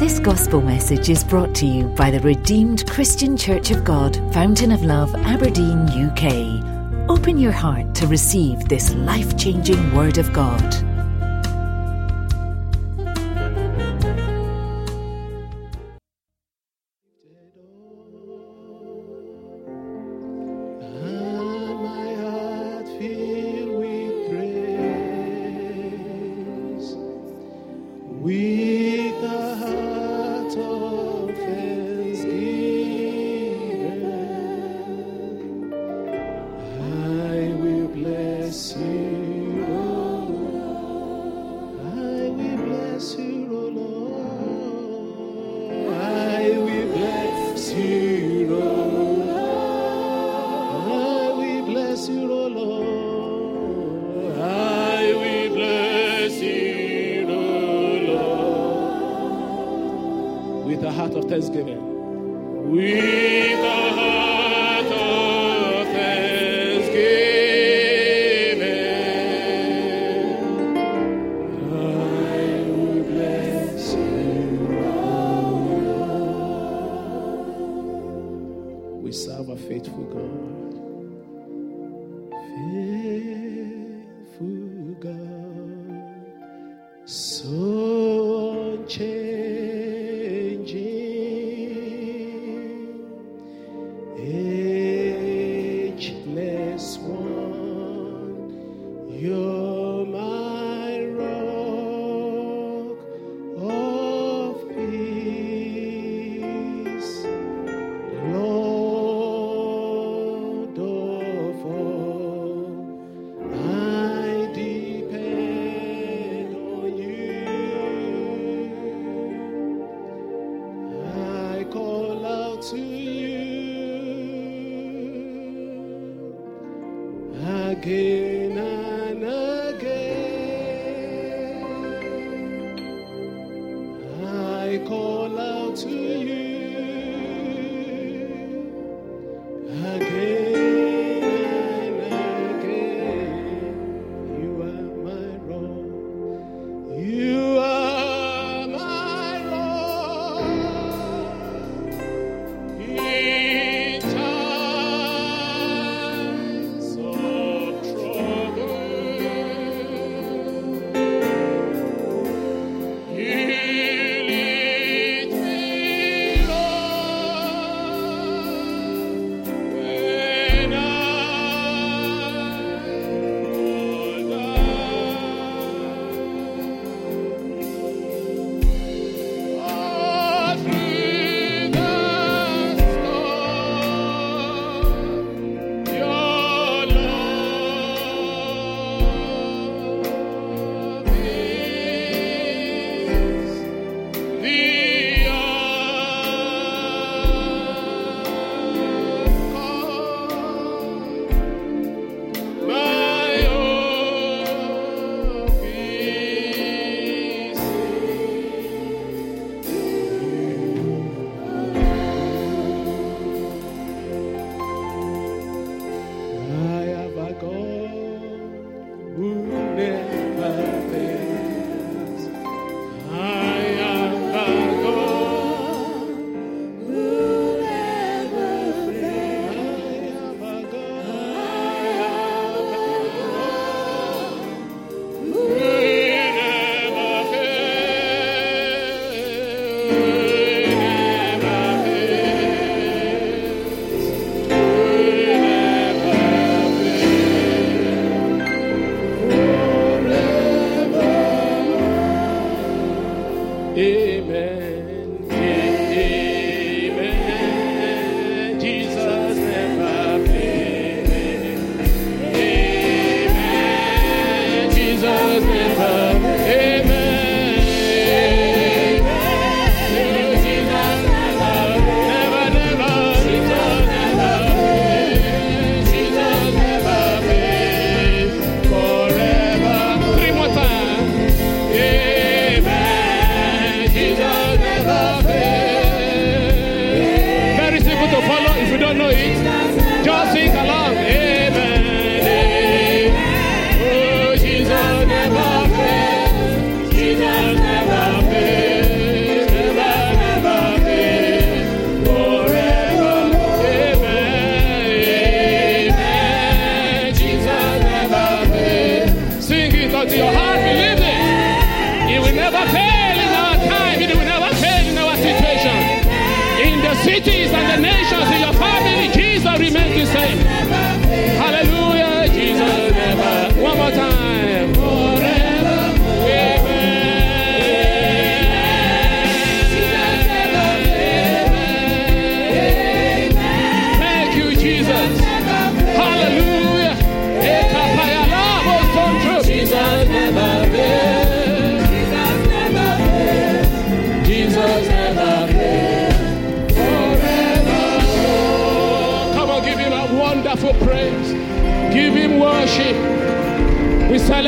This gospel message is brought to you by the Redeemed Christian Church of God, Fountain of Love, Aberdeen, UK. Open your heart to receive this life changing Word of God.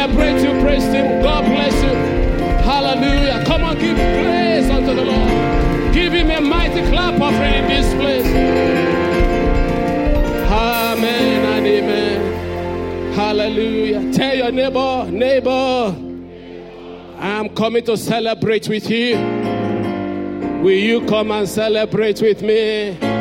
Celebrate you, praise him. God bless you. Hallelujah. Come on, give praise unto the Lord. Give him a mighty clap offering in this place. Amen and amen. Hallelujah. Tell your neighbor, neighbor, I'm coming to celebrate with you. Will you come and celebrate with me?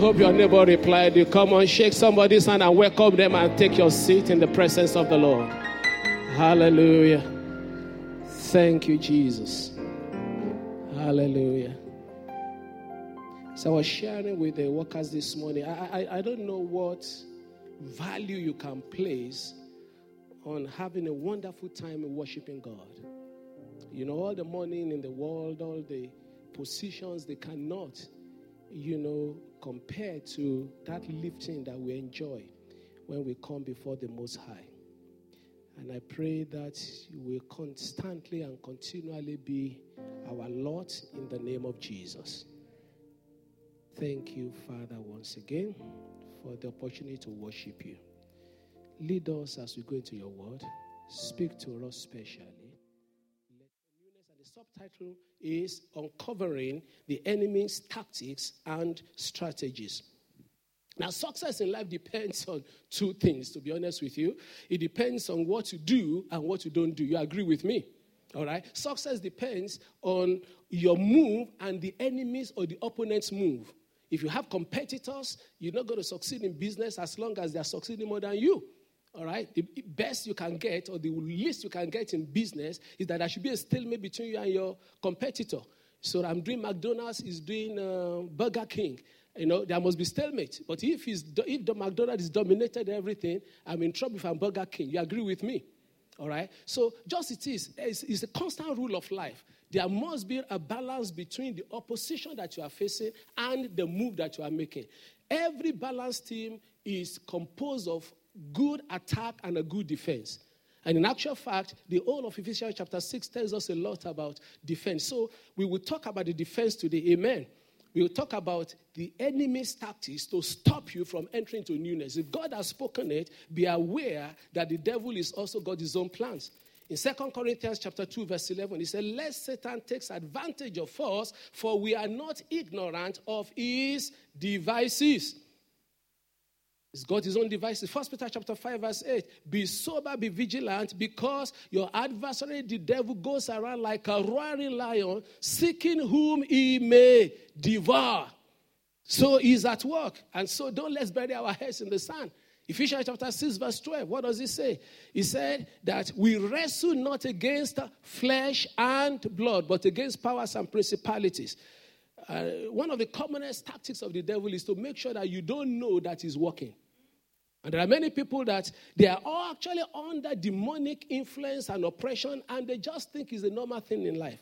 Hope your neighbor replied. You come on, shake somebody's hand and welcome them and take your seat in the presence of the Lord. Hallelujah. Thank you, Jesus. Hallelujah. So I was sharing with the workers this morning. I, I, I don't know what value you can place on having a wonderful time in worshiping God. You know, all the money in the world, all the positions, they cannot, you know, compare to that lifting that we enjoy when we come before the Most High. And I pray that you will constantly and continually be our Lord in the name of Jesus. Thank you, Father, once again for the opportunity to worship you. Lead us as we go into your word. Speak to us specially. Subtitle is Uncovering the Enemy's Tactics and Strategies. Now, success in life depends on two things, to be honest with you. It depends on what you do and what you don't do. You agree with me? All right? Success depends on your move and the enemy's or the opponent's move. If you have competitors, you're not going to succeed in business as long as they're succeeding more than you. All right? The best you can get, or the least you can get in business, is that there should be a stalemate between you and your competitor. So I'm doing McDonald's, is doing uh, Burger King. You know, there must be stalemate. But if, he's, if the McDonald's is dominated everything, I'm in trouble if I'm Burger King. You agree with me? All right? So just it is. It's, it's a constant rule of life. There must be a balance between the opposition that you are facing and the move that you are making. Every balanced team is composed of good attack and a good defense. And in actual fact, the whole of Ephesians chapter 6 tells us a lot about defense. So we will talk about the defense today. Amen. We will talk about the enemy's tactics to stop you from entering into newness. If God has spoken it, be aware that the devil is also got his own plans. In 2 Corinthians chapter 2, verse 11, he said, Lest Satan takes advantage of us, for we are not ignorant of his devices. He's got his own devices. First Peter chapter 5, verse 8. Be sober, be vigilant, because your adversary, the devil, goes around like a roaring lion, seeking whom he may devour. So he's at work. And so don't let's bury our heads in the sand. Ephesians chapter 6, verse 12. What does he say? He said that we wrestle not against flesh and blood, but against powers and principalities. Uh, one of the commonest tactics of the devil is to make sure that you don't know that he's working. And there are many people that they are all actually under demonic influence and oppression, and they just think it's a normal thing in life.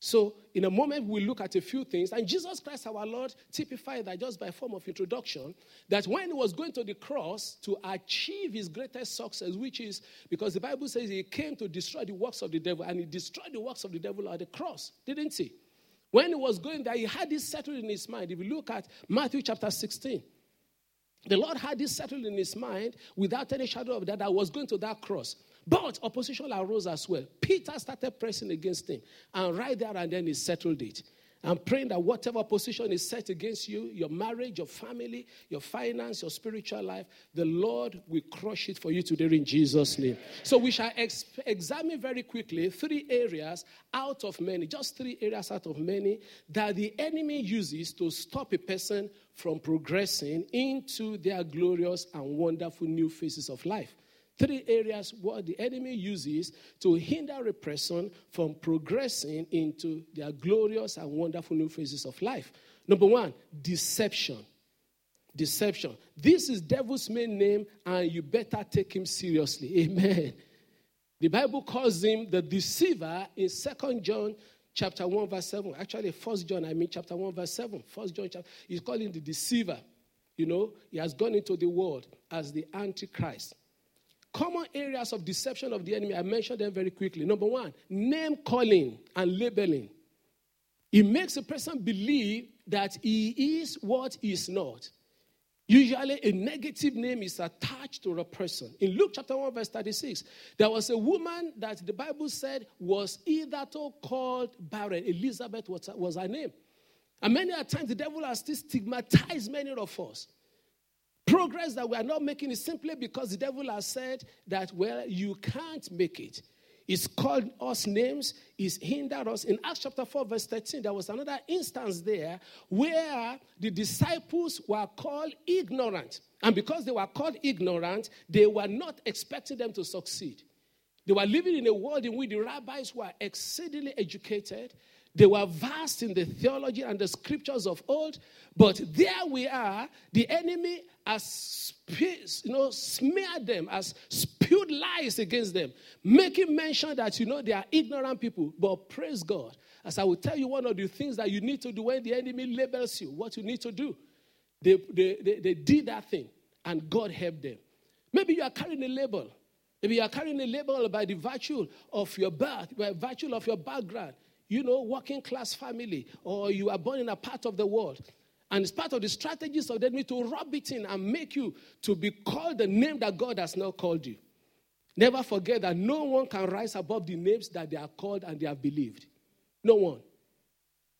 So, in a moment, we'll look at a few things. And Jesus Christ, our Lord, typified that just by form of introduction that when he was going to the cross to achieve his greatest success, which is because the Bible says he came to destroy the works of the devil, and he destroyed the works of the devil at the cross, didn't he? When he was going there, he had this settled in his mind. If you look at Matthew chapter 16, the Lord had this settled in his mind without any shadow of doubt that I was going to that cross. But opposition arose as well. Peter started pressing against him. And right there and then he settled it. I'm praying that whatever opposition is set against you, your marriage, your family, your finance, your spiritual life, the Lord will crush it for you today in Jesus' name. So we shall ex- examine very quickly three areas out of many, just three areas out of many that the enemy uses to stop a person from progressing into their glorious and wonderful new phases of life. Three areas what the enemy uses to hinder a person from progressing into their glorious and wonderful new phases of life. Number one, deception. Deception. This is devil's main name, and you better take him seriously. Amen. The Bible calls him the deceiver in Second John chapter 1, verse 7. Actually, First John, I mean chapter 1, verse 7. First John chapter, he's calling the deceiver. You know, he has gone into the world as the Antichrist. Common areas of deception of the enemy, I mentioned them very quickly. Number one, name calling and labeling. It makes a person believe that he is what he is not. Usually, a negative name is attached to a person. In Luke chapter 1, verse 36, there was a woman that the Bible said was either called barren. Elizabeth was, her name. And many a times, the devil has still stigmatized many of us. Progress that we are not making is simply because the devil has said that, well, you can't make it. He's called us names, he's hindered us. In Acts chapter 4, verse 13, there was another instance there where the disciples were called ignorant. And because they were called ignorant, they were not expecting them to succeed. They were living in a world in which the rabbis were exceedingly educated. They were vast in the theology and the scriptures of old, but there we are. The enemy has you know, smeared them, has spewed lies against them, making mention that you know they are ignorant people. But praise God, as I will tell you one of the things that you need to do when the enemy labels you, what you need to do. They, they, they, they did that thing, and God helped them. Maybe you are carrying a label. Maybe you are carrying a label by the virtue of your birth, by virtue of your background you know, working class family, or you are born in a part of the world. And it's part of the strategies of the enemy to rub it in and make you to be called the name that God has not called you. Never forget that no one can rise above the names that they are called and they have believed. No one.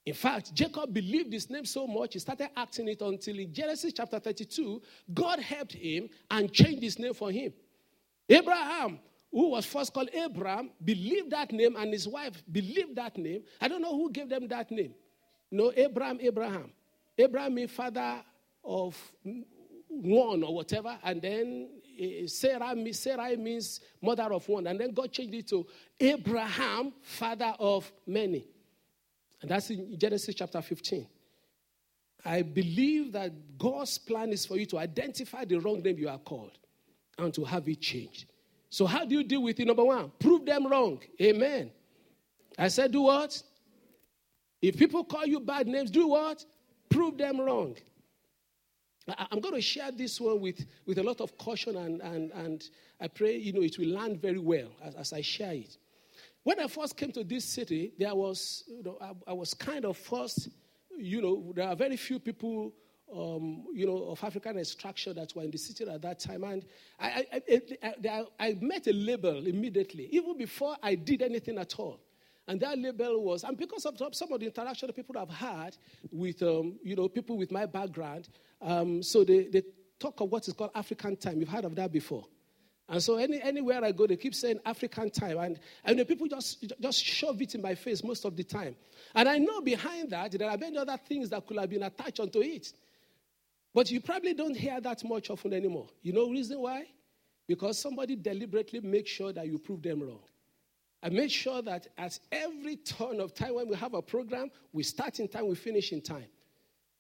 In fact, Jacob believed his name so much, he started acting it until in Genesis chapter 32, God helped him and changed his name for him. Abraham who was first called Abram, believed that name, and his wife believed that name. I don't know who gave them that name. No, Abraham, Abraham. Abram means father of one or whatever, and then eh, Sarah, Sarah means mother of one, and then God changed it to Abraham, father of many. And that's in Genesis chapter 15. I believe that God's plan is for you to identify the wrong name you are called and to have it changed. So, how do you deal with it? Number one, prove them wrong. Amen. I said, do what? If people call you bad names, do what? Prove them wrong. I, am going to share this one with, with a lot of caution, and, and, and I pray you know it will land very well as, as I share it. When I first came to this city, there was, you know, I, I was kind of first, you know, there are very few people um, you know, of African extraction that were in the city at that time. And I, I, I, I, met a label immediately, even before I did anything at all. And that label was, and because of some of the interaction that people have had with, um, you know, people with my background, um, so they, they talk of what is called African time. You've heard of that before. And so any, anywhere I go, they keep saying African time. And, and the people just, just shove it in my face most of the time. And I know behind that, there are many other things that could have been attached onto it. But you probably don't hear that much often anymore. You know reason why? Because somebody deliberately makes sure that you prove them wrong. I make sure that at every turn of time when we have a program, we start in time, we finish in time.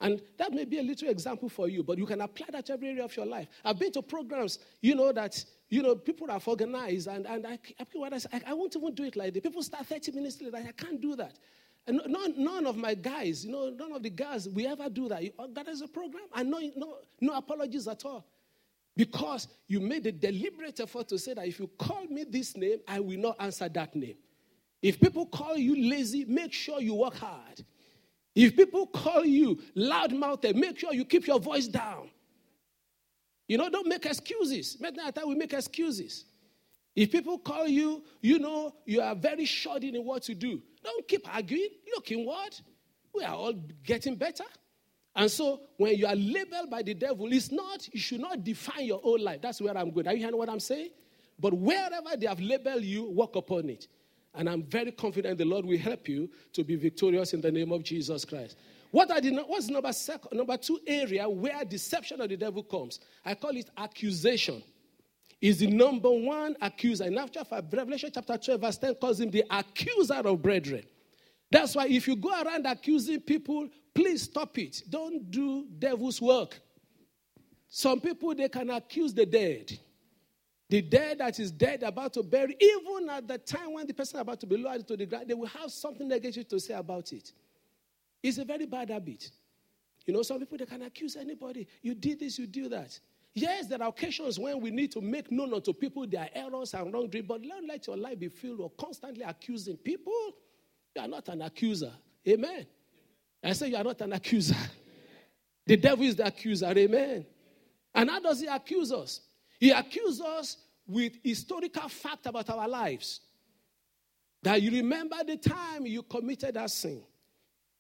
And that may be a little example for you, but you can apply that to every area of your life. I've been to programs, you know, that, you know, people have organized, and, and I, I, I won't even do it like that. People start 30 minutes later, I can't do that. And none, none of my guys, you know, none of the guys, we ever do that. Oh, that is a program. And no, no, no apologies at all. Because you made a deliberate effort to say that if you call me this name, I will not answer that name. If people call you lazy, make sure you work hard. If people call you loudmouthed, make sure you keep your voice down. You know, don't make excuses. Many times we make excuses. If people call you, you know, you are very short in what you do. Don't keep arguing. Look inward. We are all getting better. And so when you are labeled by the devil, it's not, you should not define your own life. That's where I'm going. Are you hearing what I'm saying? But wherever they have labeled you, walk upon it. And I'm very confident the Lord will help you to be victorious in the name of Jesus Christ. What are the, what's number, number two area where deception of the devil comes? I call it accusation. Is the number one accuser. In Revelation chapter 12, verse 10 calls him the accuser of brethren. That's why if you go around accusing people, please stop it. Don't do devil's work. Some people, they can accuse the dead. The dead that is dead, about to bury, even at the time when the person about to be lowered to the ground, they will have something negative to say about it. It's a very bad habit. You know, some people, they can accuse anybody. You did this, you do that. Yes, there are occasions when we need to make known unto people their errors and wrongdoing, but don't let your life be filled with constantly accusing people. You are not an accuser. Amen. I say you are not an accuser. The devil is the accuser. Amen. And how does he accuse us? He accuses us with historical fact about our lives. That you remember the time you committed that sin.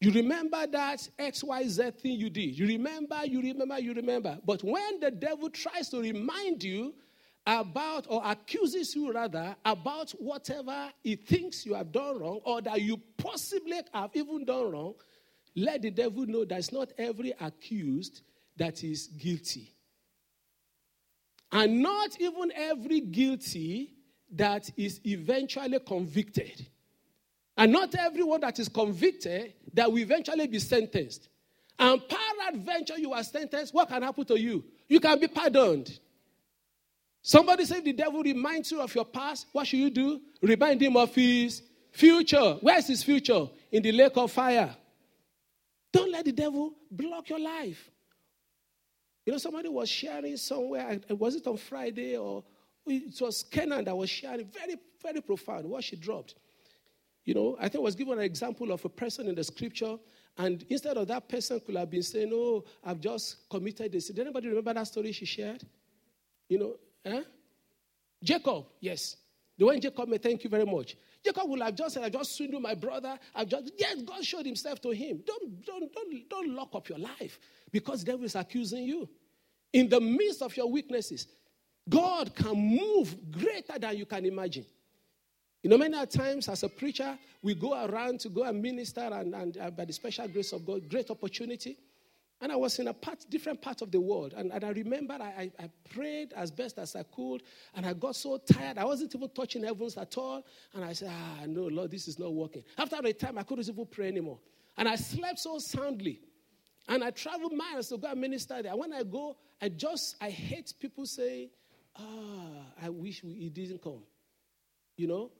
You remember that XYZ thing you did. You remember, you remember, you remember. But when the devil tries to remind you about, or accuses you rather, about whatever he thinks you have done wrong, or that you possibly have even done wrong, let the devil know that it's not every accused that is guilty. And not even every guilty that is eventually convicted. And not everyone that is convicted that will eventually be sentenced. And peradventure you are sentenced, what can happen to you? You can be pardoned. Somebody said the devil reminds you of your past. What should you do? Remind him of his future. Where's his future? In the lake of fire. Don't let the devil block your life. You know, somebody was sharing somewhere, was it on Friday or it was Kenan that was sharing, very, very profound, what she dropped. You know, I think I was given an example of a person in the scripture, and instead of that person could have been saying, Oh, I've just committed this. Did anybody remember that story she shared? You know, eh? Jacob, yes. The one Jacob may thank you very much. Jacob would have just said, I just swindled my brother. I've just yes, God showed himself to him. Don't, don't, don't, don't lock up your life because the devil is accusing you. In the midst of your weaknesses, God can move greater than you can imagine. You know, many times as a preacher, we go around to go and minister, and, and uh, by the special grace of God, great opportunity. And I was in a part, different part of the world. And, and I remember I, I, I, prayed as best as I could. And I got so tired. I wasn't even touching heavens at all. And I said, ah, no, Lord, this is not working. After a time, I couldn't even pray anymore. And I slept so soundly. And I traveled miles to go and minister there. When I go, I just, I hate people say, ah, I wish we, didn't come. You know?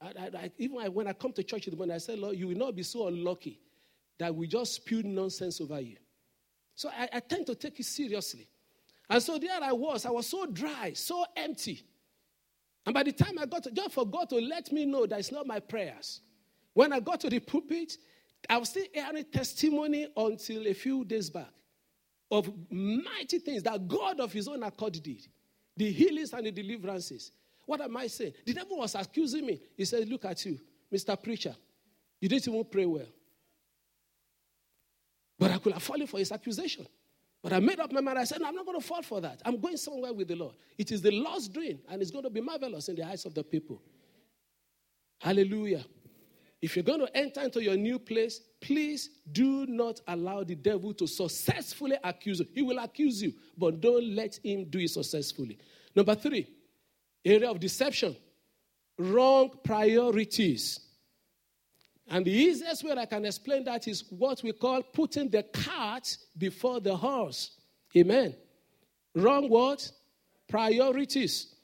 I, I, even when I come to church in the morning, I say, Lord, you will not be so unlucky that we just spew nonsense over you. So I, I tend to take it seriously. And so there I was. I was so dry, so empty. And by the time I got to, God forgot to let me know that it's not my prayers. When I got to the pulpit, I was still hearing testimony until a few days back of mighty things that God of his own accord did. The healings and the deliverances. What am I saying? The devil was accusing me. He said, Look at you, Mr. Preacher. You didn't even pray well. But I could have fallen for his accusation. But I made up my mind. I said, no, I'm not going to fall for that. I'm going somewhere with the Lord. It is the Lord's doing, and it's going to be marvelous in the eyes of the people. Hallelujah. If you're going to enter into your new place, please do not allow the devil to successfully accuse you. He will accuse you, but don't let him do it successfully. Number three, area of deception wrong priorities. And the easiest way I can explain that is what we call putting the cart before the horse. Amen. Wrong words, priorities.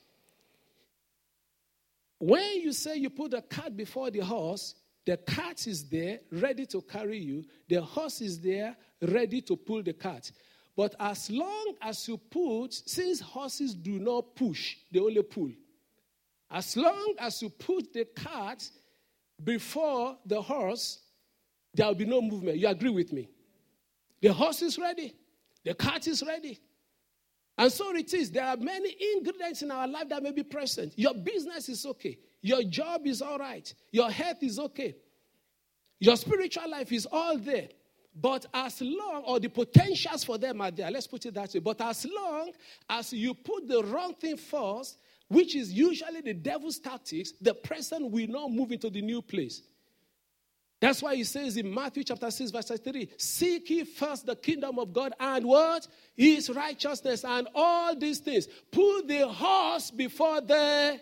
When you say you put the cart before the horse, the cart is there ready to carry you, the horse is there ready to pull the cart. But as long as you put, since horses do not push, they only pull. As long as you put the cart before the horse, there will be no movement. You agree with me? The horse is ready, the cart is ready. And so it is. There are many ingredients in our life that may be present. Your business is okay. Your job is all right. Your health is okay. Your spiritual life is all there. But as long, or the potentials for them are there, let's put it that way. But as long as you put the wrong thing first, which is usually the devil's tactics, the person will not move into the new place. That's why he says in Matthew chapter 6, verse 3 Seek ye first the kingdom of God and what? His righteousness and all these things. Put the horse before there,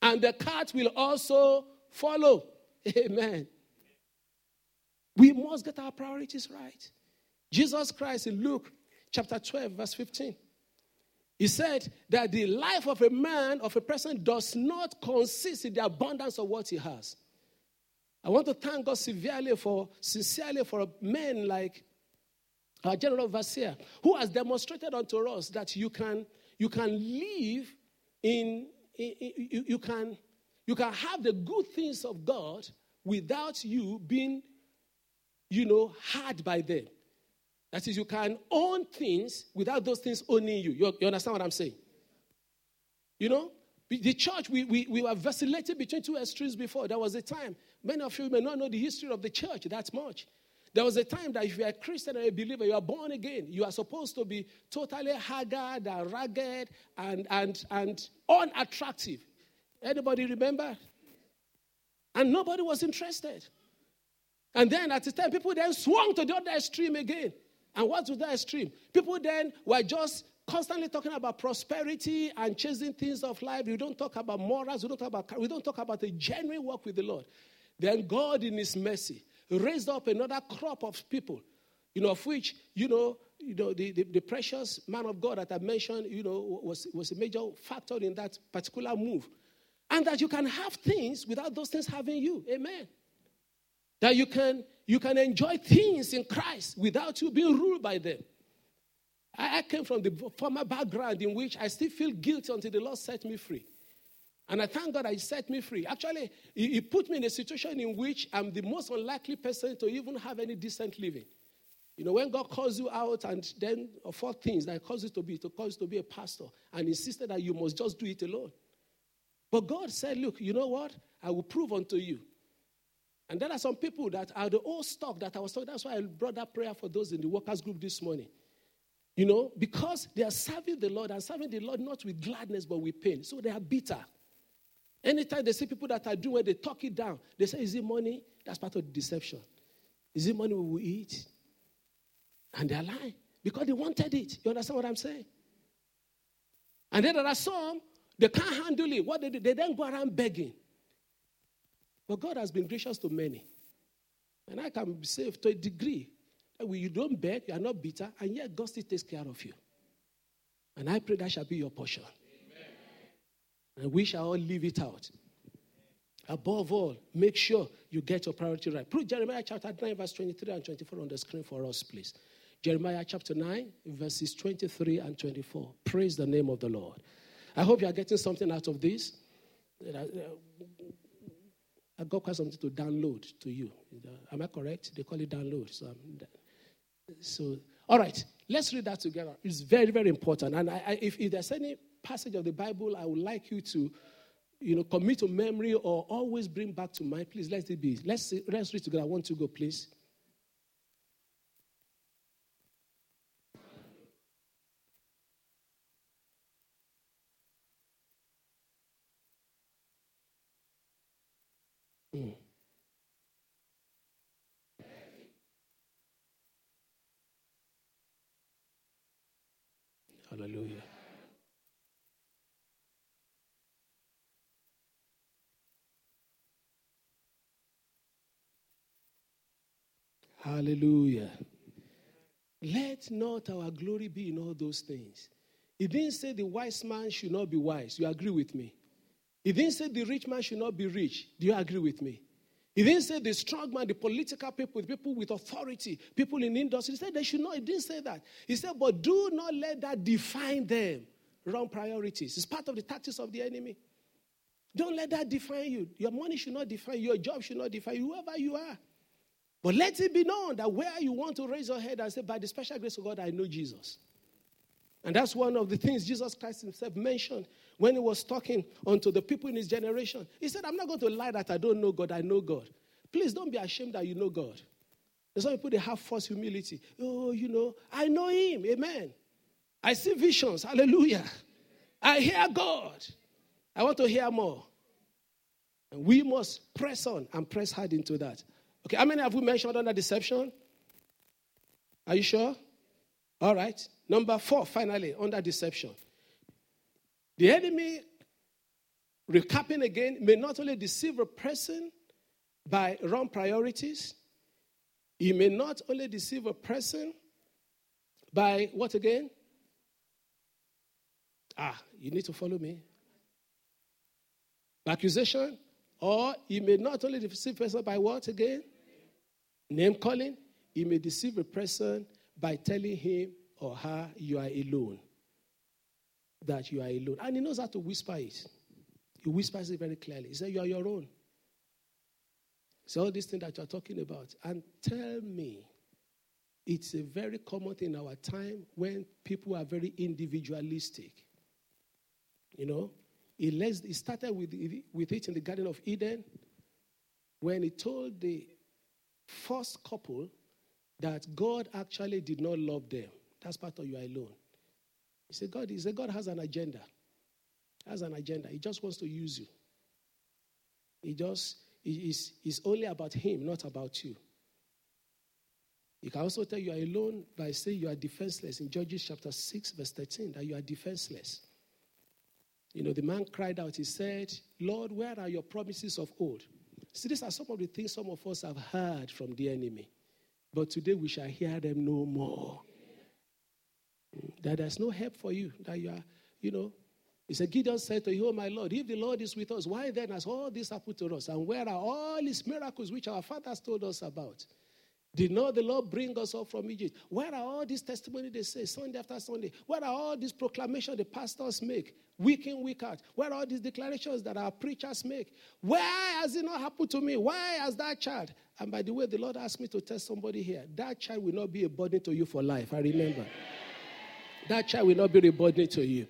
and the cart will also follow. Amen. We must get our priorities right. Jesus Christ in Luke chapter 12, verse 15. He said that the life of a man, of a person, does not consist in the abundance of what he has. I want to thank God severely for, sincerely for men like our General Overseer, who has demonstrated unto us that you can, you can live in, in, in you, you, can, you can have the good things of God without you being, you know, hard by them. That is, you can own things without those things owning you. You, you understand what I'm saying? You know, the church, we, we, we were vacillating between two extremes before. There was a time, many of you may not know the history of the church that much. There was a time that if you are a Christian or a believer, you are born again, you are supposed to be totally haggard and ragged and, and, and unattractive. Anybody remember? And nobody was interested. And then at the time, people then swung to the other extreme again. And what was that extreme? People then were just constantly talking about prosperity and chasing things of life. We don't talk about morals. We don't talk about, we don't talk about a genuine work with the Lord. Then God, in His mercy, raised up another crop of people, you know, of which, you know, you know, the, the, the, precious man of God that I mentioned, you know, was, was a major factor in that particular move. And that you can have things without those things having you. Amen. That you can, you can enjoy things in Christ without you being ruled by them. I, I came from the former background in which I still feel guilty until the Lord set me free. And I thank God I set me free. Actually, he, put me in a situation in which I'm the most unlikely person to even have any decent living. You know, when God calls you out and then for things that calls you to be, to calls you to be a pastor, and insisted that you must just do it alone. But God said, Look, you know what? I will prove unto you. And there are some people that are the old stock that I was talking. That's why I brought that prayer for those in the workers' group this morning. You know, because they are serving the Lord and serving the Lord not with gladness but with pain. So they are bitter. Anytime they see people that are doing where they talk it down, they say, Is it money? That's part of the deception. Is it money we will eat? And they're lying because they wanted it. You understand what I'm saying? And then there are some, they can't handle it. What they do, they then go around begging. But God has been gracious to many. And I can be saved to a degree that you don't beg, you are not bitter, and yet God still takes care of you. And I pray that shall be your portion. Amen. And we shall all live it out. Above all, make sure you get your priority right. Put Jeremiah chapter 9, verse 23 and 24 on the screen for us, please. Jeremiah chapter 9, verses 23 and 24. Praise the name of the Lord. I hope you are getting something out of this. Uh, uh, I got quite something to download to you. Am I correct? They call it download. So so, all right, let's read that together. It's very, very important. And I, I, if, if there's any passage of the Bible I would like you to, you know, commit to memory or always bring back to mind, please let it be. Let's, let's read together. I want to go, please. Mm. Hallelujah. Hallelujah. Let not our glory be in all those things. He didn't say the wise man should not be wise. You agree with me? He didn't say the rich man should not be rich. Do you agree with me? He didn't say the strong man, the political people, the people with authority, people in industry. He said they should not. He didn't say that. He said, but do not let that define them. Wrong priorities. It's part of the tactics of the enemy. Don't let that define you. Your money should not define you. Your job should not define you, whoever you are. But let it be known that where you want to raise your head and say, by the special grace of God, I know Jesus. And that's one of the things Jesus Christ himself mentioned when he was talking unto the people in his generation. He said, I'm not going to lie that I don't know God, I know God. Please don't be ashamed that you know God. There's some people they have false humility. Oh, you know, I know him. Amen. I see visions. Hallelujah. I hear God. I want to hear more. And we must press on and press hard into that. Okay, how many have we mentioned under deception? Are you sure? All right. Number four, finally, under deception. The enemy, recapping again, may not only deceive a person by wrong priorities, he may not only deceive a person by what again? Ah, you need to follow me. Accusation, or he may not only deceive a person by what again? Name calling. He may deceive a person by telling him or her you are alone. That you are alone. And he knows how to whisper it. He whispers it very clearly. He says, You are your own. So all these things that you're talking about. And tell me, it's a very common thing in our time when people are very individualistic. You know, he, he started with, with it in the Garden of Eden when he told the first couple that God actually did not love them. That's part of you are alone. He said, God, he said, God has an agenda. Has an agenda. He just wants to use you. He just is is only about him, not about you. He can also tell you are alone by saying you are defenseless in Judges chapter 6, verse 13, that you are defenseless. You know, the man cried out, he said, Lord, where are your promises of old? See, these are some of the things some of us have heard from the enemy. But today we shall hear them no more. Mm, that there's no help for you. That you are, you know. He said, Gideon said to you, Oh my Lord, if the Lord is with us, why then has all this happened to us? And where are all these miracles which our fathers told us about? Did not the Lord bring us up from Egypt? Where are all these testimonies they say Sunday after Sunday? Where are all these proclamations the pastors make week in, week out? Where are all these declarations that our preachers make? Why has it not happened to me? Why has that child? And by the way, the Lord asked me to tell somebody here that child will not be a burden to you for life. I remember. That child will not be a burden to you.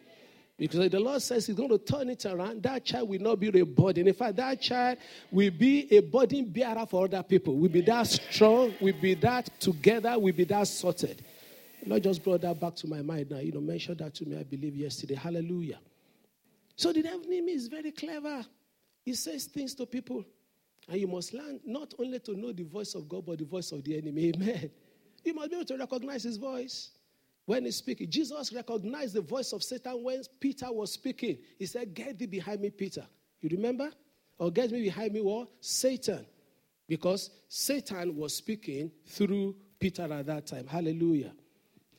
Because the Lord says He's going to turn it around, that child will not be a burden. In fact, that child will be a burden bearer for other people. We'll be that strong, we'll be that together, we'll be that sorted. The Lord just brought that back to my mind now. You know, mentioned that to me, I believe, yesterday. Hallelujah. So the enemy is very clever. He says things to people. And you must learn not only to know the voice of God, but the voice of the enemy. Amen. You must be able to recognize his voice when he's speaking. Jesus recognized the voice of Satan when Peter was speaking. He said, Get thee behind me, Peter. You remember? Or get me behind me, what? Satan. Because Satan was speaking through Peter at that time. Hallelujah.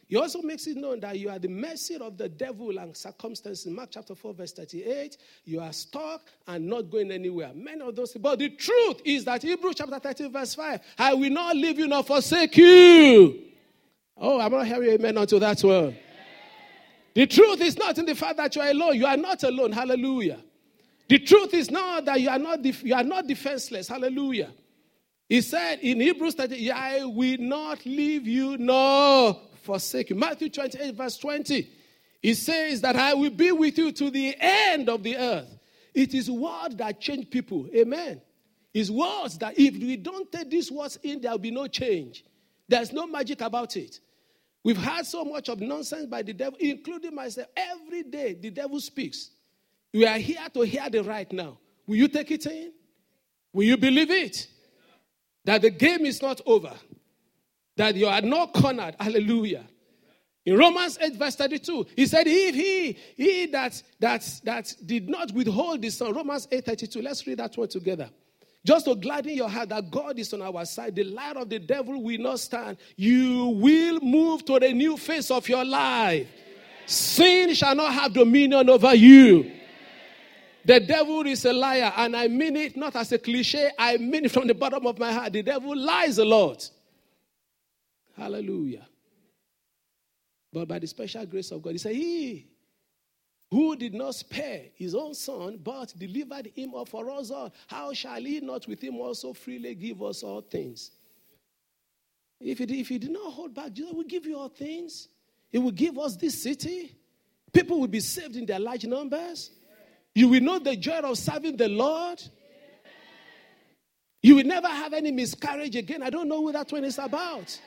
He also makes it known that you are the mercy of the devil and circumstances. Mark chapter 4, verse 38. You are stuck and not going anywhere. Many of those. But the truth is that Hebrews chapter 13, verse 5. I will not leave you nor forsake you. Oh, I'm not hearing amen until that one. The truth is not in the fact that you are alone. You are not alone. Hallelujah. The truth is not that you are not, def- you are not defenseless. Hallelujah. He said in Hebrews 30, I will not leave you nor forsake you. Matthew 28, verse 20. He says that I will be with you to the end of the earth. It is words that change people. Amen. It's words that if we don't take these words in, there will be no change. There's no magic about it. We've had so much of nonsense by the devil, including myself. Every day, the devil speaks. We are here to hear the right now. Will you take it in? Will you believe it? That the game is not over. That you are not cornered. Hallelujah. In Romans 8, verse 32, he said, If he, he that, that, that did not withhold the son, Romans 8, 32, let's read that one together. Just to gladden your heart that God is on our side, the light of the devil will not stand. You will move to the new phase of your life. Sin shall not have dominion over you. The devil is a liar, and I mean it not as a cliche, I mean it from the bottom of my heart. The devil lies a lot. Hallelujah. But by the special grace of God, he said, He who did not spare his own son, but delivered him up for us all, how shall he not with him also freely give us all things? If he, if did not hold back, Jesus will give you all things. He will give us this city. People will be saved in their large numbers. You will know the joy of serving the Lord. You will never have any miscarriage again. I don't know who that one is about.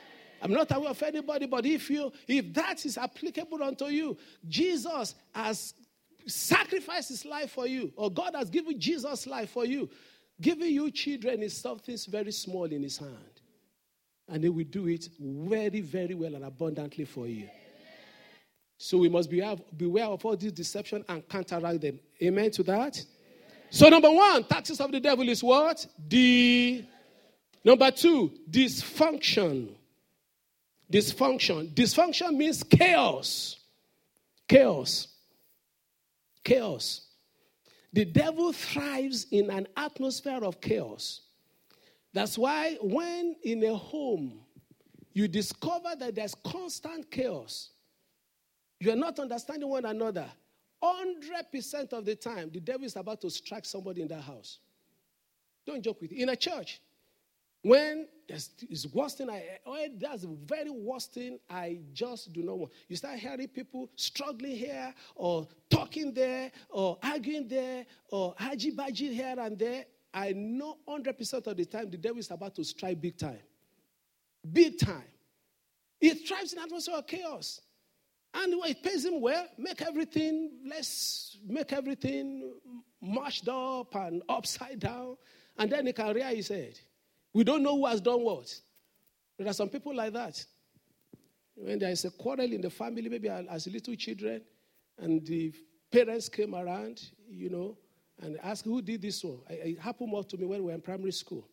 I'm not aware of anybody, but if you if that is applicable unto you, Jesus has sacrificed his life for you, or God has given Jesus' life for you. Giving you children is something very small in his hand. And he will do it very, very well and abundantly for you. So we must be, beware of all this deception and counteract them. Amen to that? So, number one, tactics of the devil is what? The number two, dysfunction. Dysfunction. Dysfunction means chaos. Chaos. Chaos. The devil thrives in an atmosphere of chaos. That's why when in a home you discover that there's constant chaos, you are not understanding one another, 100% of the time, the devil is about to strike somebody in that house. Don't joke with it. In a church, when it's worst thing I, that's the very worst thing I just do not want. You start hearing people struggling here, or talking there, or arguing there, or haji baji here and there. I know 100% of the time the devil is about to strike big time. Big time. He thrives in atmosphere of chaos. And it pays him well, make everything, let's make everything mashed up and upside down. And then he can rear his head. We don't know who has done what. There are some people like that. When there is a quarrel in the family, maybe as little children, and the parents came around, you know, and asked who did this one. It happened more to me when we were in primary school.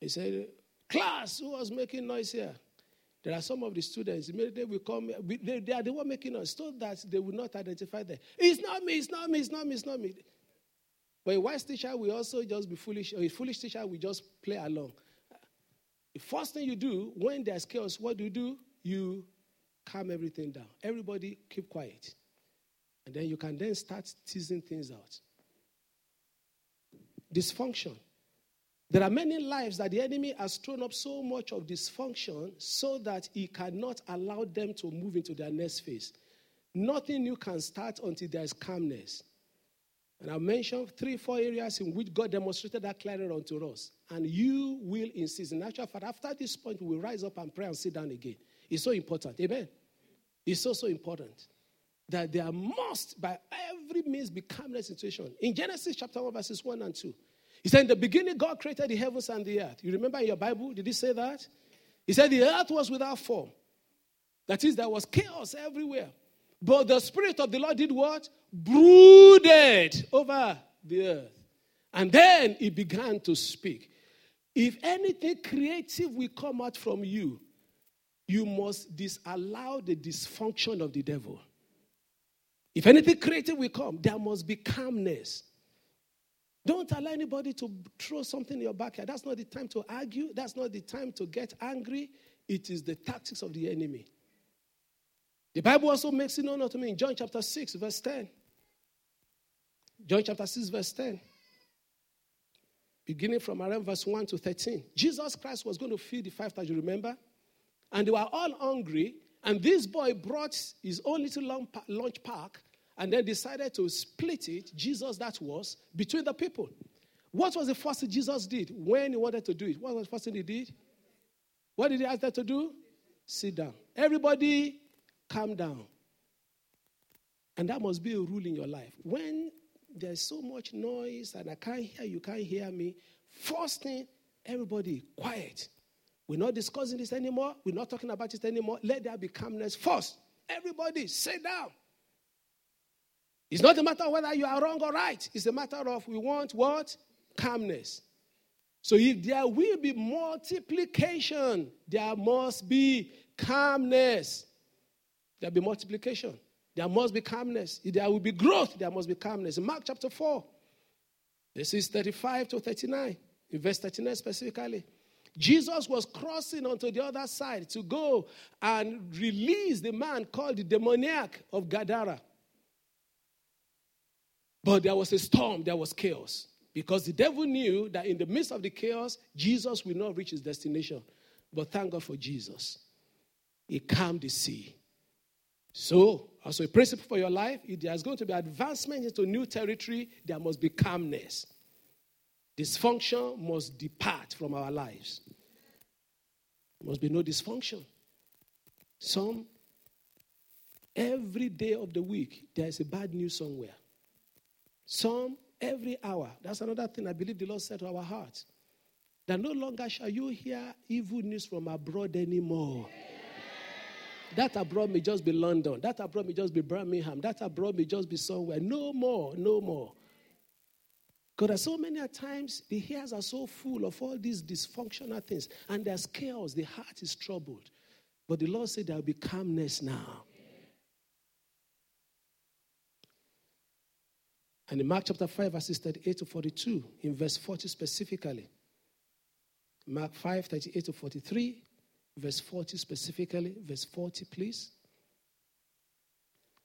He said, Class, who was making noise here? There are some of the students, they will come, they, they are the one making noise so that they will not identify them. It's not me, it's not me, it's not me, it's not me. But a wise teacher will also just be foolish, or a foolish teacher will just play along. The first thing you do when there's chaos, what do you do? You calm everything down. Everybody keep quiet. And then you can then start teasing things out. Dysfunction. There are many lives that the enemy has thrown up so much of dysfunction so that he cannot allow them to move into their next phase. Nothing new can start until there is calmness. And I mentioned three, four areas in which God demonstrated that clearly unto us. And you will insist. In actual fact, after this point, we will rise up and pray and sit down again. It's so important. Amen. It's so, so important that there must, by every means, be calmness situation. In Genesis chapter 1, verses 1 and 2, he said, In the beginning, God created the heavens and the earth. You remember in your Bible, did he say that? He said, The earth was without form. That is, there was chaos everywhere. But the Spirit of the Lord did what? Brooded over the earth. And then he began to speak. If anything creative will come out from you, you must disallow the dysfunction of the devil. If anything creative will come, there must be calmness. Don't allow anybody to throw something in your backyard. That's not the time to argue. That's not the time to get angry. It is the tactics of the enemy. The Bible also makes it known to me in John chapter 6, verse 10. John chapter 6, verse 10. Beginning from around verse 1 to 13. Jesus Christ was going to feed the 5,000, remember? And they were all hungry. And this boy brought his own little lunch pack and then decided to split it, Jesus that was, between the people. What was the first thing Jesus did when he wanted to do it? What was the first thing he did? What did he ask them to do? Sit down. Everybody, calm down. And that must be a rule in your life. When there's so much noise and I can't hear you, can't hear me, first thing, everybody, quiet. We're not discussing this anymore. We're not talking about it anymore. Let there be calmness first. Everybody, sit down. It's not a matter of whether you are wrong or right. It's a matter of we want what? Calmness. So if there will be multiplication, there must be calmness. There'll be multiplication. There must be calmness. If there will be growth, there must be calmness. Mark chapter 4, this is 35 to 39, in verse 39 specifically. Jesus was crossing onto the other side to go and release the man called the demoniac of Gadara. But there was a storm, there was chaos. Because the devil knew that in the midst of the chaos, Jesus will not reach his destination. But thank God for Jesus. He calmed the sea. So, as a principle for your life, if there's going to be advancement into new territory, there must be calmness. Dysfunction must depart from our lives. There must be no dysfunction. Some, every day of the week, there's a bad news somewhere. Some, every hour. That's another thing I believe the Lord said to our hearts. That no longer shall you hear evil news from abroad anymore. That abroad may just be London. That abroad may just be Birmingham. That abroad may just be somewhere. No more, no more. Because so many times the ears are so full of all these dysfunctional things, and there's chaos, the heart is troubled. But the Lord said there will be calmness now. And in Mark chapter 5, verses 38 to 42, in verse 40 specifically, Mark 5, 38 to 43, verse 40 specifically, verse 40, please.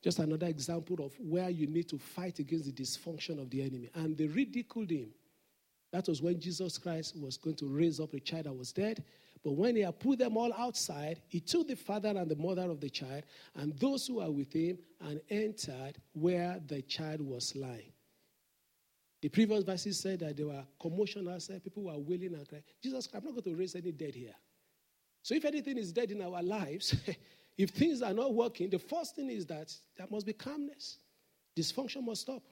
Just another example of where you need to fight against the dysfunction of the enemy. And they ridiculed him. That was when Jesus Christ was going to raise up a child that was dead. But when he had put them all outside, he took the father and the mother of the child and those who were with him and entered where the child was lying. The previous verses said that there were commotion outside, people were wailing and crying. Jesus, I'm not going to raise any dead here. So if anything is dead in our lives, if things are not working, the first thing is that there must be calmness. Dysfunction must stop.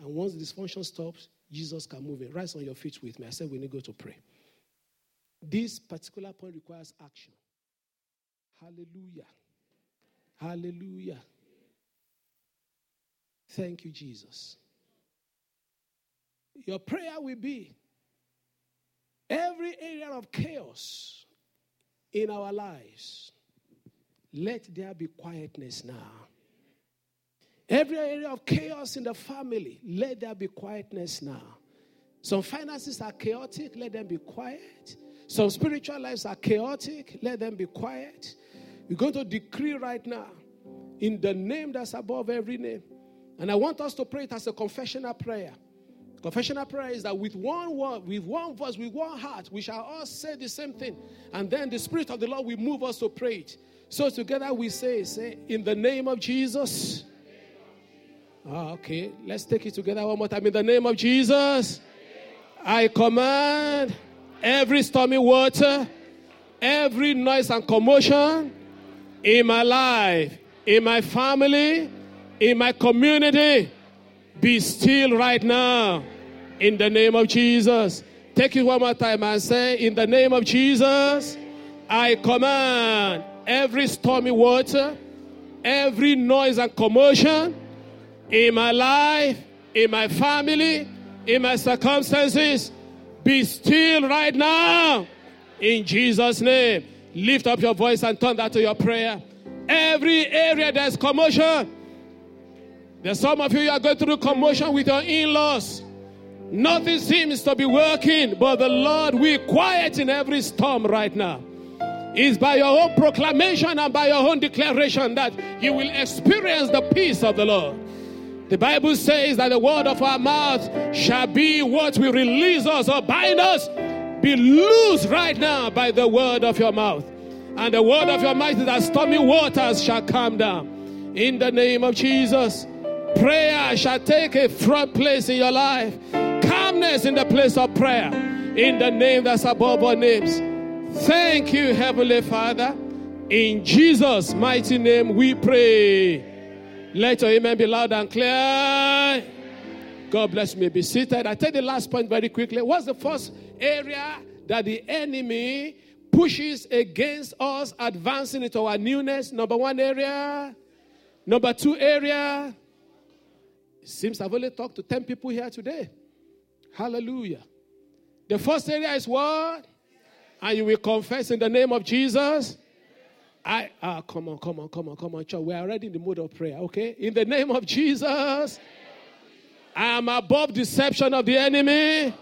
And once dysfunction stops, Jesus can move in. Rise on your feet with me. I said we need to go to pray. This particular point requires action. Hallelujah. Hallelujah. Thank you, Jesus. Your prayer will be every area of chaos in our lives, let there be quietness now. Every area of chaos in the family, let there be quietness now. Some finances are chaotic, let them be quiet. Some spiritual lives are chaotic, let them be quiet. We're going to decree right now in the name that's above every name. And I want us to pray it as a confessional prayer. Confessional prayer is that with one word, with one voice, with one heart, we shall all say the same thing. And then the Spirit of the Lord will move us to pray it. So together we say, say, in the name of Jesus. Ah, okay, let's take it together one more time. In the name of Jesus, I command every stormy water, every noise and commotion in my life, in my family, in my community, be still right now in the name of Jesus. Take it one more time and say, In the name of Jesus, I command every stormy water, every noise and commotion in my life, in my family, in my circumstances, be still right now. In Jesus' name. Lift up your voice and turn that to your prayer. Every area there's commotion. There's some of you, you are going through commotion with your in laws. Nothing seems to be working, but the Lord will quiet in every storm right now. It's by your own proclamation and by your own declaration that you will experience the peace of the Lord. The Bible says that the word of our mouth shall be what will release us or bind us. Be loose right now by the word of your mouth. And the word of your mouth is that stormy waters shall come down. In the name of Jesus, prayer shall take a front place in your life in the place of prayer. In the name that's above all names. Thank you, Heavenly Father. In Jesus' mighty name we pray. Let your amen be loud and clear. God bless me. Be seated. I take the last point very quickly. What's the first area that the enemy pushes against us advancing into our newness? Number one area. Number two area. It seems I've only talked to 10 people here today. Hallelujah. The first area is what? And you will confess in the name of Jesus. I ah come on, come on, come on, come on, church. We are already in the mood of prayer, okay? In the name of Jesus, I am above deception of the enemy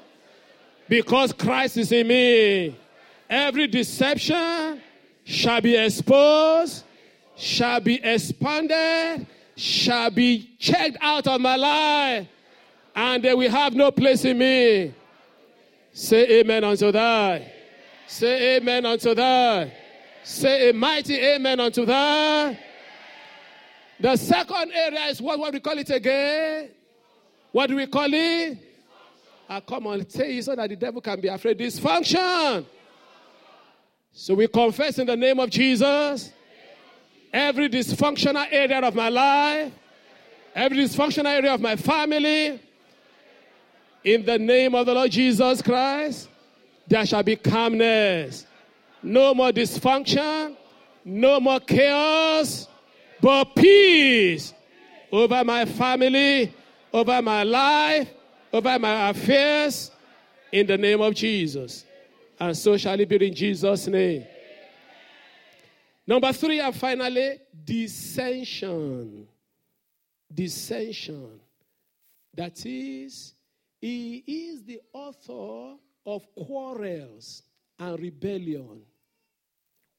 because Christ is in me. Every deception shall be exposed, shall be expanded, shall be checked out of my life and they will have no place in me. Say amen unto that. Say amen unto that. Say a mighty amen unto that. The second area is what, what we call it again? What do we call it? Ah, come on, say so that the devil can be afraid. Dysfunction. So we confess in the name of Jesus every dysfunctional area of my life, every dysfunctional area of my family, In the name of the Lord Jesus Christ, there shall be calmness. No more dysfunction, no more chaos, but peace over my family, over my life, over my affairs, in the name of Jesus. And so shall it be in Jesus' name. Number three, and finally, dissension. Dissension. That is, he is the author of quarrels and rebellion.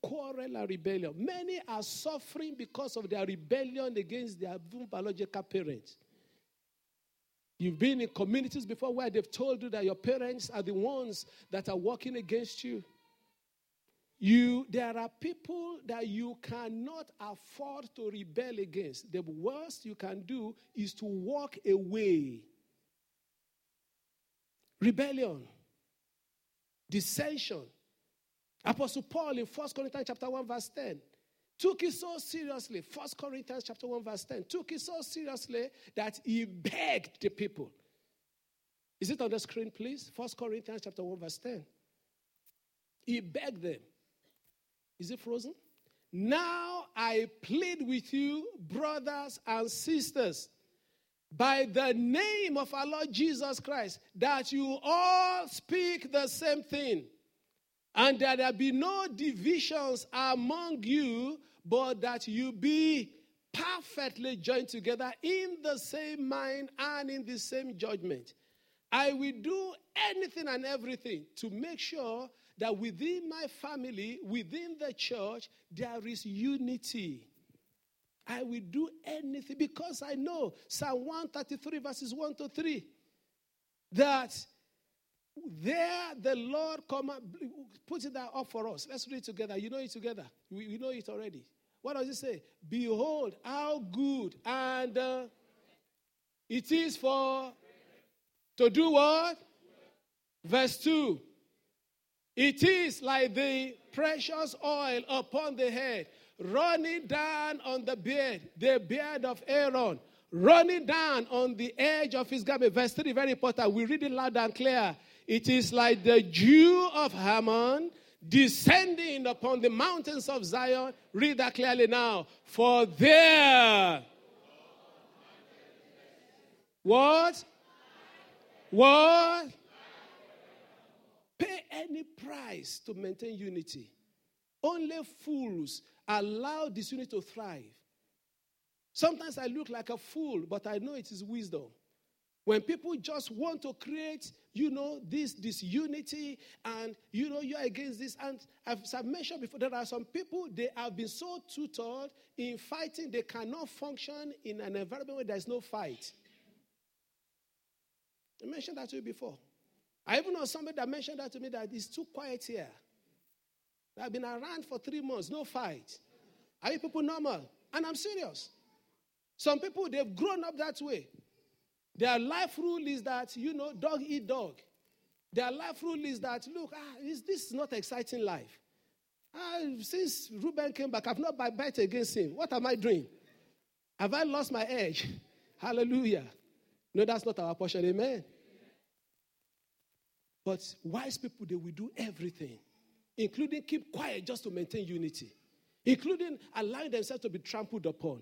Quarrel and rebellion. Many are suffering because of their rebellion against their biological parents. You've been in communities before where they've told you that your parents are the ones that are working against you. You, there are people that you cannot afford to rebel against. The worst you can do is to walk away. Rebellion, dissension. Apostle Paul in 1 Corinthians chapter 1, verse 10 took it so seriously. 1 Corinthians chapter 1, verse 10. Took it so seriously that he begged the people. Is it on the screen, please? 1 Corinthians chapter 1, verse 10. He begged them. Is it frozen? Now I plead with you, brothers and sisters, by the name of our Lord Jesus Christ, that you all speak the same thing, and that there be no divisions among you, but that you be perfectly joined together in the same mind and in the same judgment. I will do anything and everything to make sure that within my family, within the church, there is unity. I will do anything because I know Psalm 133, verses 1 to 3, that there the Lord come put it that up for us. Let's read it together. You know it together. We, we know it already. What does it say? Behold, how good and uh, it is for to do what? Verse 2 it is like the precious oil upon the head, running down on the beard, the beard of Aaron, running down on the edge of his garment. Verse 3, very important. We read it loud and clear. It is like the dew of Hermon descending upon the mountains of Zion. Read that clearly now. For there. What? What? pay any price to maintain unity. Only fools allow this disunity to thrive. Sometimes I look like a fool, but I know it is wisdom. When people just want to create, you know, this this unity, and you know you're against this. And as I've mentioned before, there are some people they have been so tutored in fighting, they cannot function in an environment where there's no fight. I mentioned that to you before. I even know somebody that mentioned that to me that it's too quiet here. I've been around for three months, no fight. Are you people normal? And I'm serious. Some people, they've grown up that way. Their life rule is that, you know, dog eat dog. Their life rule is that, look, ah, this is not exciting life. Ah, since Reuben came back, I've not bite against him. What am I doing? Have I lost my edge? Hallelujah. No, that's not our portion. Amen. But wise people, they will do everything, including keep quiet just to maintain unity, including allowing themselves to be trampled upon.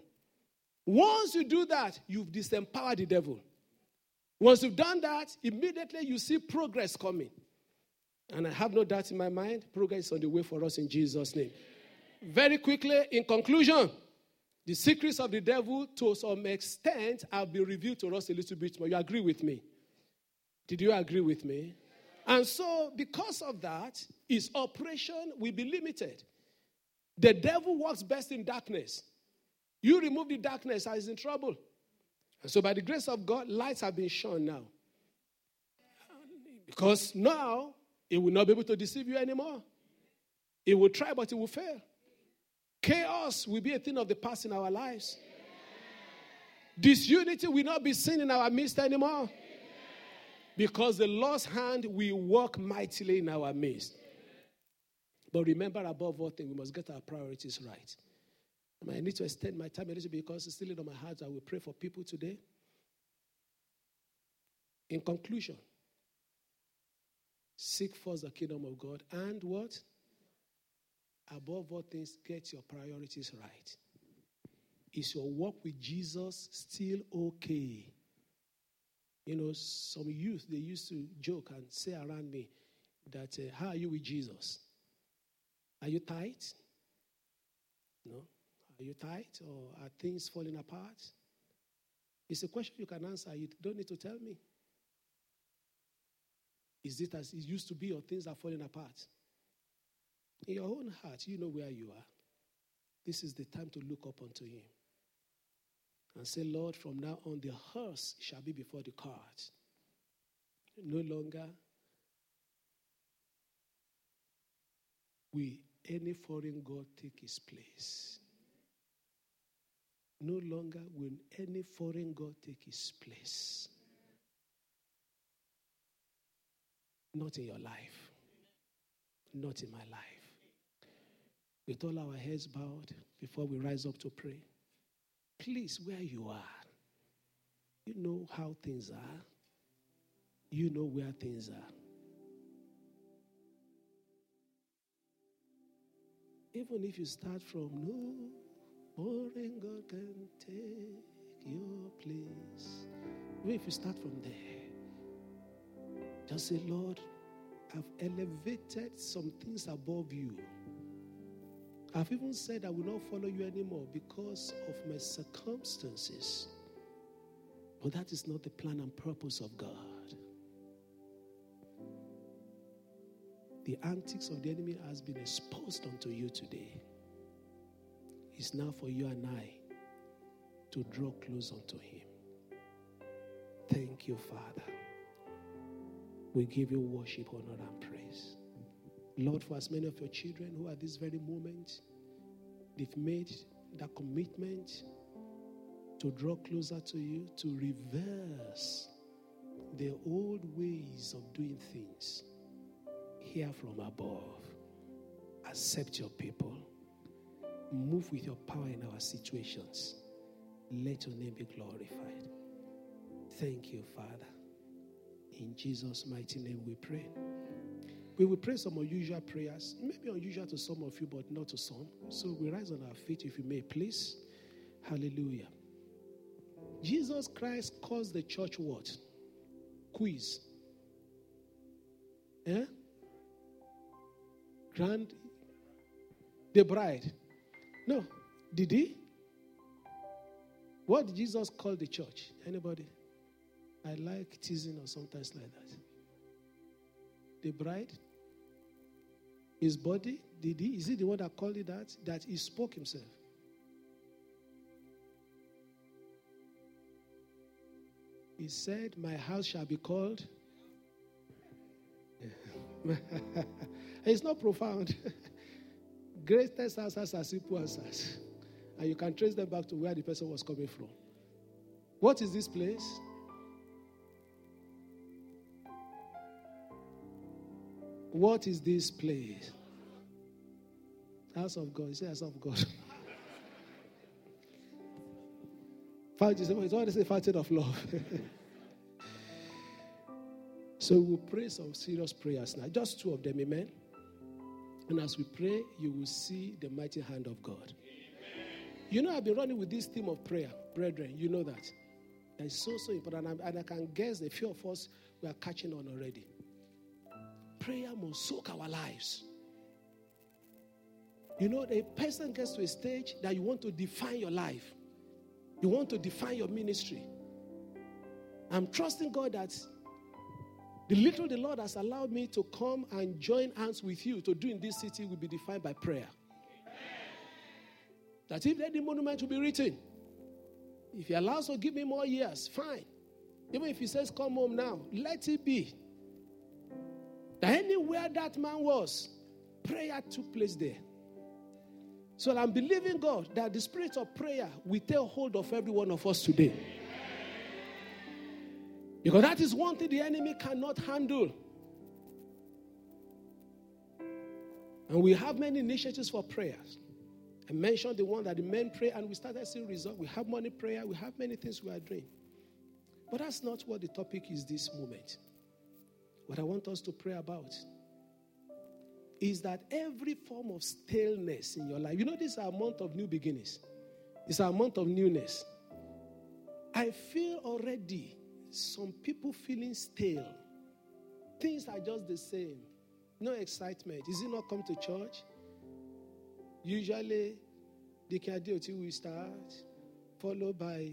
Once you do that, you've disempowered the devil. Once you've done that, immediately you see progress coming. And I have no doubt in my mind, progress is on the way for us in Jesus' name. Very quickly, in conclusion, the secrets of the devil, to some extent, have been revealed to us a little bit more. You agree with me? Did you agree with me? And so, because of that, his operation will be limited. The devil works best in darkness. You remove the darkness, and he's in trouble. And so, by the grace of God, lights have been shown now. Because now, he will not be able to deceive you anymore. He will try, but he will fail. Chaos will be a thing of the past in our lives. Disunity will not be seen in our midst anymore. Because the Lord's hand will work mightily in our midst. But remember, above all things, we must get our priorities right. I need to extend my time a little bit because it's still in my heart. I will pray for people today. In conclusion, Seek first the kingdom of God and what? Above all things, get your priorities right. Is your walk with Jesus still okay? You know, some youth, they used to joke and say around me that, uh, How are you with Jesus? Are you tight? No? Are you tight or are things falling apart? It's a question you can answer. You don't need to tell me. Is it as it used to be or things are falling apart? In your own heart, you know where you are. This is the time to look up unto Him and say, Lord, from now on, the horse shall be before the cart. No longer will any foreign God take his place. No longer will any foreign God take his place. Not in your life. Not in my life. With all our heads bowed before we rise up to pray, please, where you are, you know how things are, you know where things are. Even if you start from no, boring God can take your place. Even if you start from there, just say, Lord, I've elevated some things above you. I've even said I will not follow you anymore because of my circumstances. But that is not the plan and purpose of God. The antics of the enemy has been exposed unto you today. It's now for you and I to draw close unto him. Thank you, Father. We give you worship, honor, and praise. Lord, for as many of your children who at this very moment they've made that commitment to draw closer to you, to reverse their old ways of doing things. Hear from above. Accept your people. Move with your power in our situations. Let your name be glorified. Thank you, Father. In Jesus' mighty name we pray. We will pray some unusual prayers, maybe unusual to some of you, but not to some. So we rise on our feet, if you may, please. Hallelujah. Jesus Christ calls the church what? Quiz. Eh? Grand. The bride. No. Did he? What did Jesus call the church? Anybody? I like teasing or sometimes like that. The bride? His body? Did he? Is he the one that called it that? That he spoke himself. He said, My house shall be called. it's not profound. Greatest answers are simple answers. And you can trace them back to where the person was coming from. What is this place? What is this place? House of God. Say house of God. It's always a fountain of love. so we'll pray some serious prayers now. Just two of them, amen. And as we pray, you will see the mighty hand of God. Amen. You know, I've been running with this theme of prayer, brethren. You know that. It's so, so important. And I can guess a few of us we are catching on already prayer must soak our lives. You know, a person gets to a stage that you want to define your life, you want to define your ministry. I'm trusting God that the little the Lord has allowed me to come and join hands with you to do in this city will be defined by prayer. That if any monument will be written, if He allows to give me more years, fine. Even if He says, Come home now, let it be. That anywhere that man was, prayer took place there. So I'm believing God that the spirit of prayer will take hold of every one of us today. Because that is one thing the enemy cannot handle. And we have many initiatives for prayers. I mentioned the one that the men pray, and we started seeing results. We have money prayer, we have many things we are doing. But that's not what the topic is this moment. What I want us to pray about is that every form of staleness in your life, you know, this is a month of new beginnings, it's a month of newness. I feel already some people feeling stale. Things are just the same. No excitement. Is it not come to church? Usually, the Kadioti will start, followed by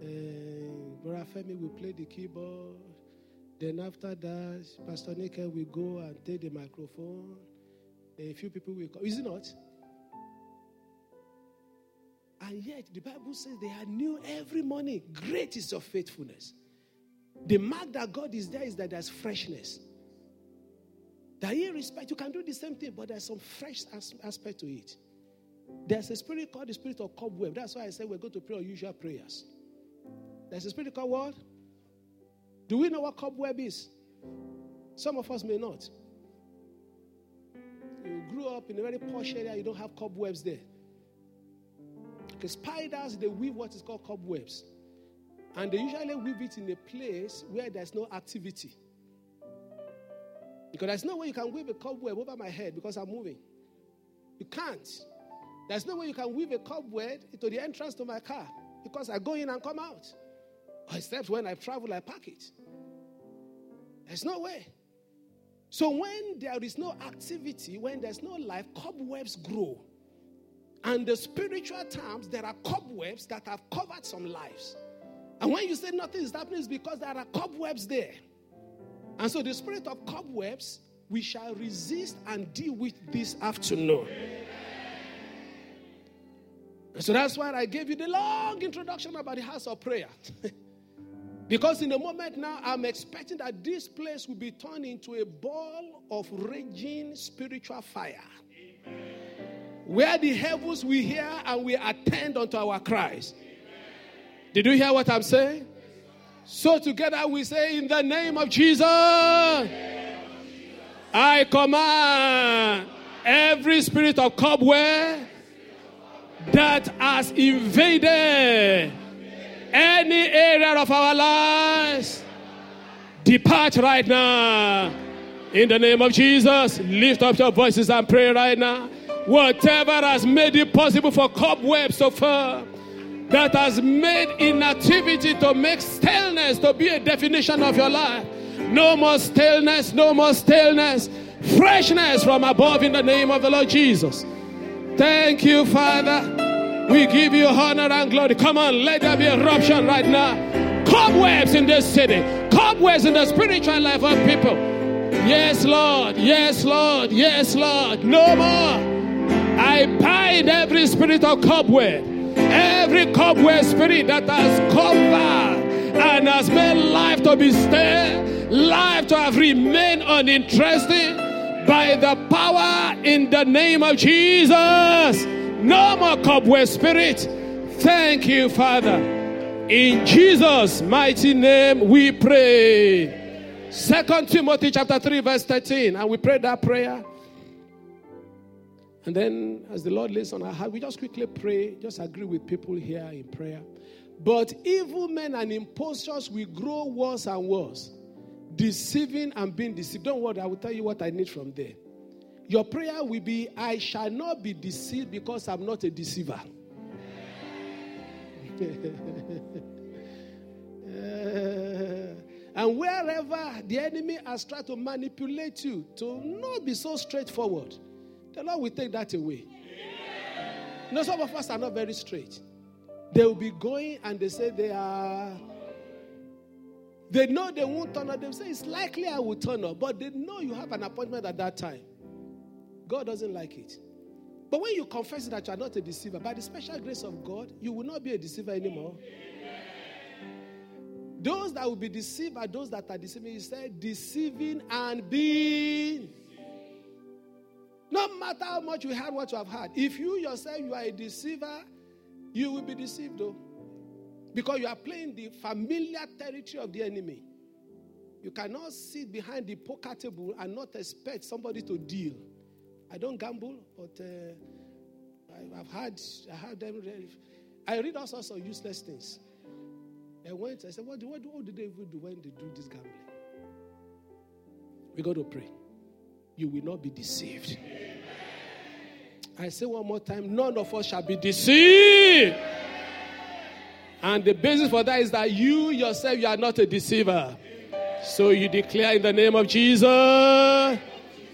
uh, Brother Femi will play the keyboard. Then after that, Pastor Nika will go and take the microphone. A few people will come. Is it not? And yet, the Bible says they are new every morning. Great is your faithfulness. The mark that God is there is that there's freshness. That irrespective, you can do the same thing, but there's some fresh aspect to it. There's a spirit called the spirit of cobweb. That's why I say we're going to pray unusual prayers. There's a spirit called what? Do we know what cobweb is? Some of us may not. You grew up in a very posh area, you don't have cobwebs there. Because spiders, they weave what is called cobwebs. And they usually weave it in a place where there's no activity. Because there's no way you can weave a cobweb over my head because I'm moving. You can't. There's no way you can weave a cobweb into the entrance to my car because I go in and come out. Except when I travel, I pack it. There's no way. So when there is no activity, when there's no life, cobwebs grow. And the spiritual terms, there are cobwebs that have covered some lives. And when you say nothing is happening, it's because there are cobwebs there. And so the spirit of cobwebs, we shall resist and deal with this afternoon. So that's why I gave you the long introduction about the house of prayer. because in a moment now, I'm expecting that this place will be turned into a ball of raging spiritual fire. Amen. Where the heavens will hear and we attend unto our cries. Amen. Did you hear what I'm saying? So together we say, In the name of Jesus, I command every spirit of cobweb that has invaded any area of our lives, depart right now. In the name of Jesus, lift up your voices and pray right now. Whatever has made it possible for cobwebs to fall, that has made inactivity to make stillness to be a definition of your life. No more stillness, no more stillness. Freshness from above in the name of the Lord Jesus. Thank you, Father. We give you honor and glory. Come on, let there be eruption right now. Cobwebs in this city, cobwebs in the spiritual life of people. Yes, Lord. Yes, Lord. Yes, Lord. No more. I bind every spirit of cobweb Every cobweb spirit that has covered and has made life to be stale, life to have remained uninteresting, by the power in the name of Jesus. No more cobweb spirit. Thank you, Father. In Jesus' mighty name we pray. Second Timothy chapter 3, verse 13. And we pray that prayer. And then, as the Lord lays on our heart, we just quickly pray, just agree with people here in prayer. But evil men and impostors will grow worse and worse, deceiving and being deceived. Don't worry, I will tell you what I need from there. Your prayer will be I shall not be deceived because I'm not a deceiver. and wherever the enemy has tried to manipulate you to not be so straightforward, the Lord will take that away. You know, some of us are not very straight. They will be going and they say they are. They know they won't turn up. They say it's likely I will turn up, but they know you have an appointment at that time. God doesn't like it. But when you confess that you are not a deceiver, by the special grace of God, you will not be a deceiver anymore. Those that will be deceived are those that are deceiving. You said deceiving and being no matter how much you had what you have had, if you yourself you are a deceiver, you will be deceived though. Because you are playing the familiar territory of the enemy. You cannot sit behind the poker table and not expect somebody to deal. I don't gamble, but uh, I, have had I have them. I read all sorts of useless things. I went. I said, what, what, what do they do when they do this gambling? We're going to pray. You will not be deceived. I say one more time none of us shall be deceived. And the basis for that is that you yourself, you are not a deceiver. So you declare in the name of Jesus,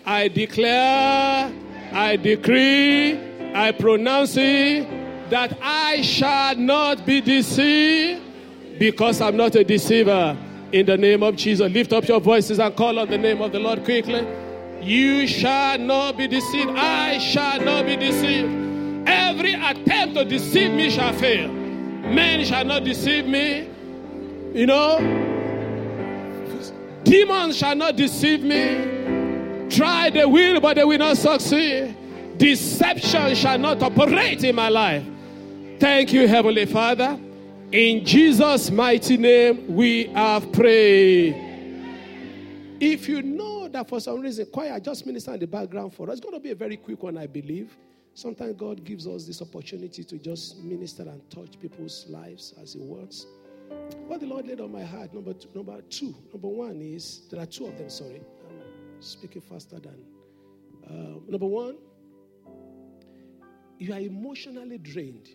I declare, I decree, I pronounce it that I shall not be deceived because I'm not a deceiver. In the name of Jesus, lift up your voices and call on the name of the Lord quickly. You shall not be deceived. I shall not be deceived. Every attempt to deceive me shall fail. Men shall not deceive me. You know, demons shall not deceive me. Try they will, but they will not succeed. Deception shall not operate in my life. Thank you, Heavenly Father. In Jesus' mighty name, we have prayed. If you know that for some reason, choir just minister in the background for us, it's going to be a very quick one, I believe. Sometimes God gives us this opportunity to just minister and touch people's lives as He wants. What the Lord laid on my heart, number two, number two, number one is there are two of them. Sorry, speaking faster than uh, number one. You are emotionally drained,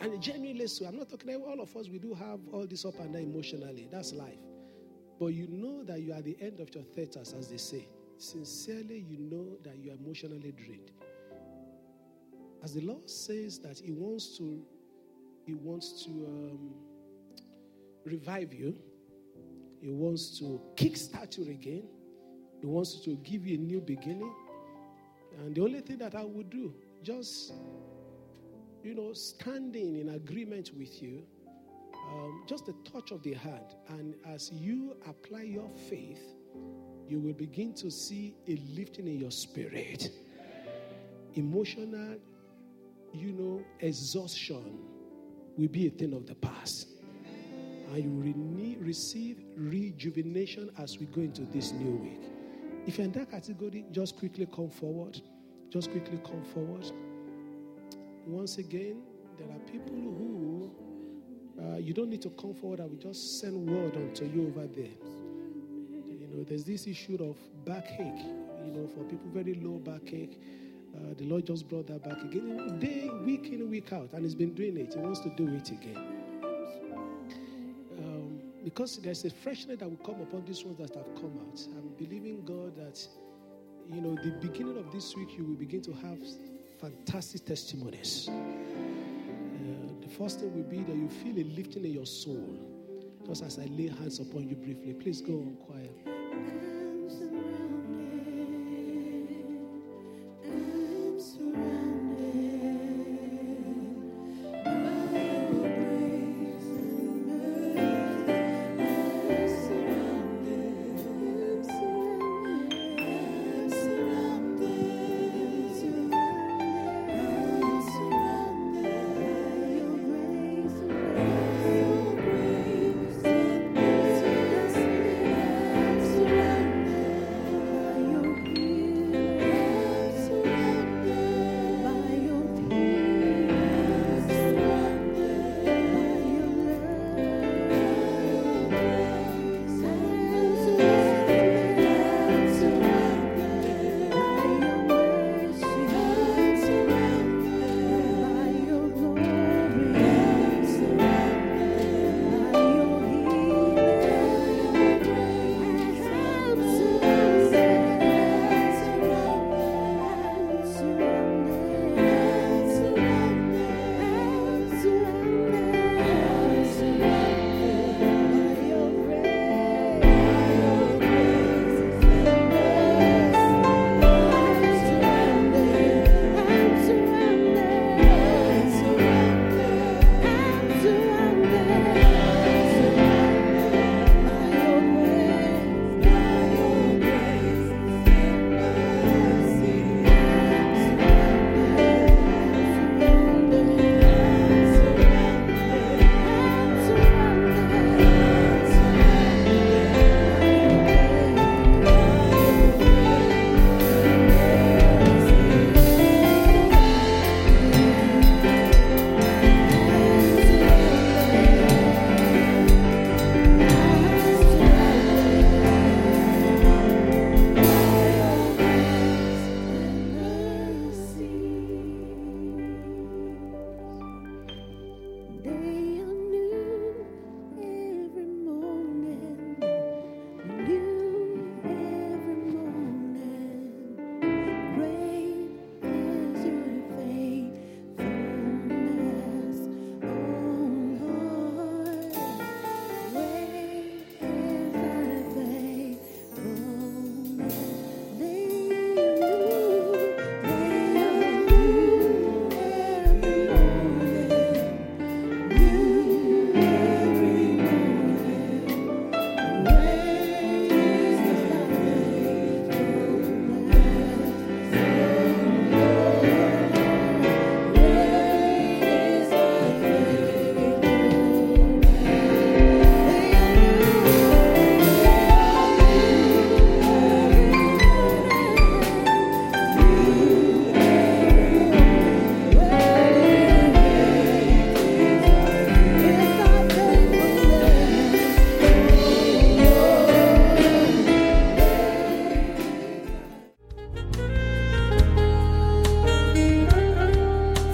and genuinely so. I'm not talking about all of us. We do have all this up and down emotionally. That's life. But you know that you are at the end of your theaters, as they say. Sincerely, you know that you are emotionally drained. As the Lord says that He wants to, He wants to um, revive you. He wants to kickstart you again. He wants to give you a new beginning. And the only thing that I would do, just, you know, standing in agreement with you, um, just a touch of the hand. And as you apply your faith, you will begin to see a lifting in your spirit. Emotional you know, exhaustion will be a thing of the past. And you will re- receive rejuvenation as we go into this new week. If you're in that category, just quickly come forward. Just quickly come forward. Once again, there are people who uh, you don't need to come forward. I will just send word unto you over there. You know, there's this issue of backache. You know, for people very low backache uh, the Lord just brought that back again, day, week in, week out, and He's been doing it. He wants to do it again. Because there's a freshness that will come upon these ones that have come out. I'm believing God that, you know, the beginning of this week, you will begin to have fantastic testimonies. Uh, the first thing will be that you feel a lifting in your soul. Just as I lay hands upon you briefly, please go on quiet.